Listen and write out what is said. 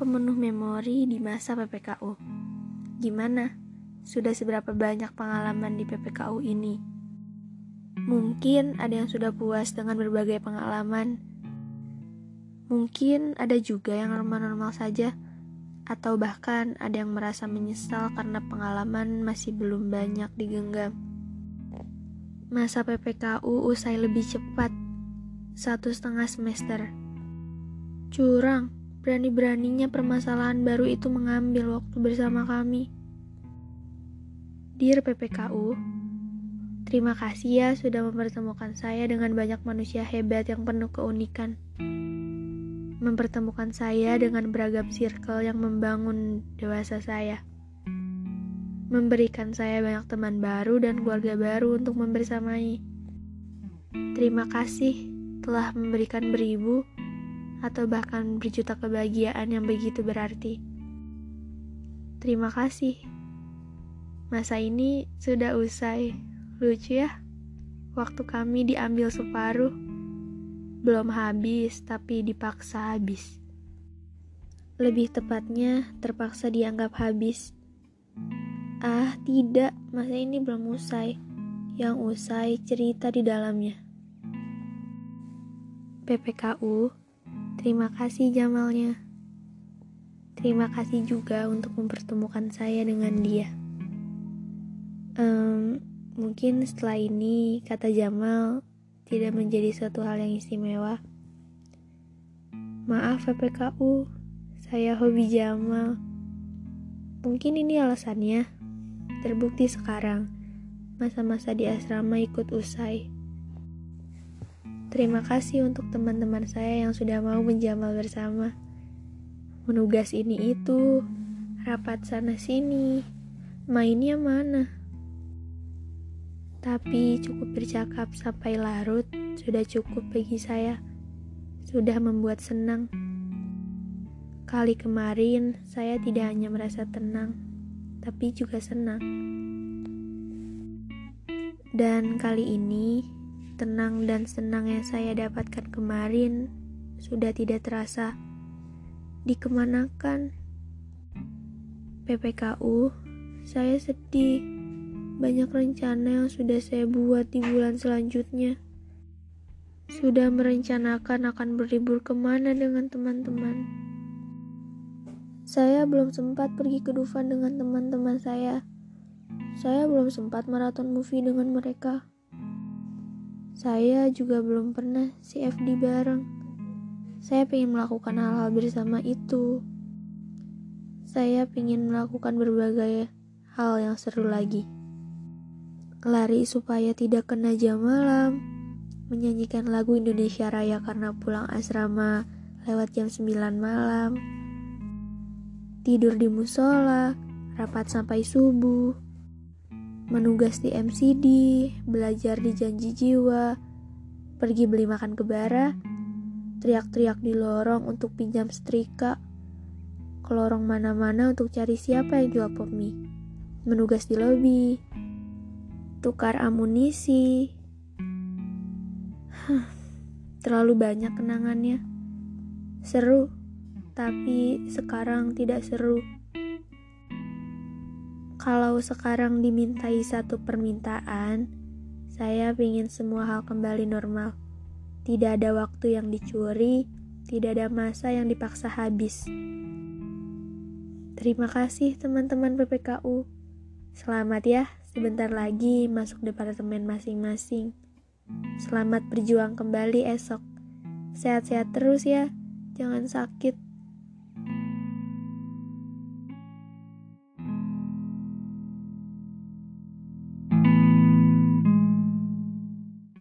pemenuh memori di masa PPKU. Gimana? Sudah seberapa banyak pengalaman di PPKU ini? Mungkin ada yang sudah puas dengan berbagai pengalaman. Mungkin ada juga yang normal-normal saja, atau bahkan ada yang merasa menyesal karena pengalaman masih belum banyak digenggam. Masa PPKU usai lebih cepat, satu setengah semester. Curang, berani-beraninya permasalahan baru itu mengambil waktu bersama kami. Dear PPKU, terima kasih ya sudah mempertemukan saya dengan banyak manusia hebat yang penuh keunikan. Mempertemukan saya dengan beragam circle yang membangun dewasa saya. Memberikan saya banyak teman baru dan keluarga baru untuk membersamai. Terima kasih telah memberikan beribu atau bahkan berjuta kebahagiaan yang begitu berarti. Terima kasih. Masa ini sudah usai. Lucu ya? Waktu kami diambil separuh. Belum habis, tapi dipaksa habis. Lebih tepatnya, terpaksa dianggap habis. Ah, tidak, masa ini belum usai. Yang usai cerita di dalamnya. PPKU Terima kasih Jamalnya. Terima kasih juga untuk mempertemukan saya dengan dia. Um, mungkin setelah ini kata Jamal tidak menjadi suatu hal yang istimewa. Maaf PPKU, saya hobi Jamal. Mungkin ini alasannya. Terbukti sekarang, masa-masa di asrama ikut usai. Terima kasih untuk teman-teman saya yang sudah mau menjamal bersama. Menugas ini itu, rapat sana sini, mainnya mana? Tapi cukup bercakap sampai larut sudah cukup bagi saya. Sudah membuat senang. Kali kemarin saya tidak hanya merasa tenang, tapi juga senang. Dan kali ini tenang dan senang yang saya dapatkan kemarin sudah tidak terasa. Dikemanakan? PPKU, saya sedih. Banyak rencana yang sudah saya buat di bulan selanjutnya. Sudah merencanakan akan berlibur ke mana dengan teman-teman. Saya belum sempat pergi ke Dufan dengan teman-teman saya. Saya belum sempat maraton movie dengan mereka. Saya juga belum pernah CFD bareng. Saya ingin melakukan hal-hal bersama itu. Saya ingin melakukan berbagai hal yang seru lagi. Lari supaya tidak kena jam malam, menyanyikan lagu Indonesia Raya karena pulang asrama lewat jam 9 malam, tidur di musola, rapat sampai subuh, menugas di MCD, belajar di janji jiwa, pergi beli makan ke bara, teriak-teriak di lorong untuk pinjam setrika, ke lorong mana-mana untuk cari siapa yang jual pop mie, menugas di lobi, tukar amunisi. Terlalu banyak kenangannya. Seru, tapi sekarang tidak seru. Kalau sekarang dimintai satu permintaan, saya ingin semua hal kembali normal. Tidak ada waktu yang dicuri, tidak ada masa yang dipaksa habis. Terima kasih teman-teman PPKU. Selamat ya, sebentar lagi masuk departemen masing-masing. Selamat berjuang kembali esok. Sehat-sehat terus ya, jangan sakit.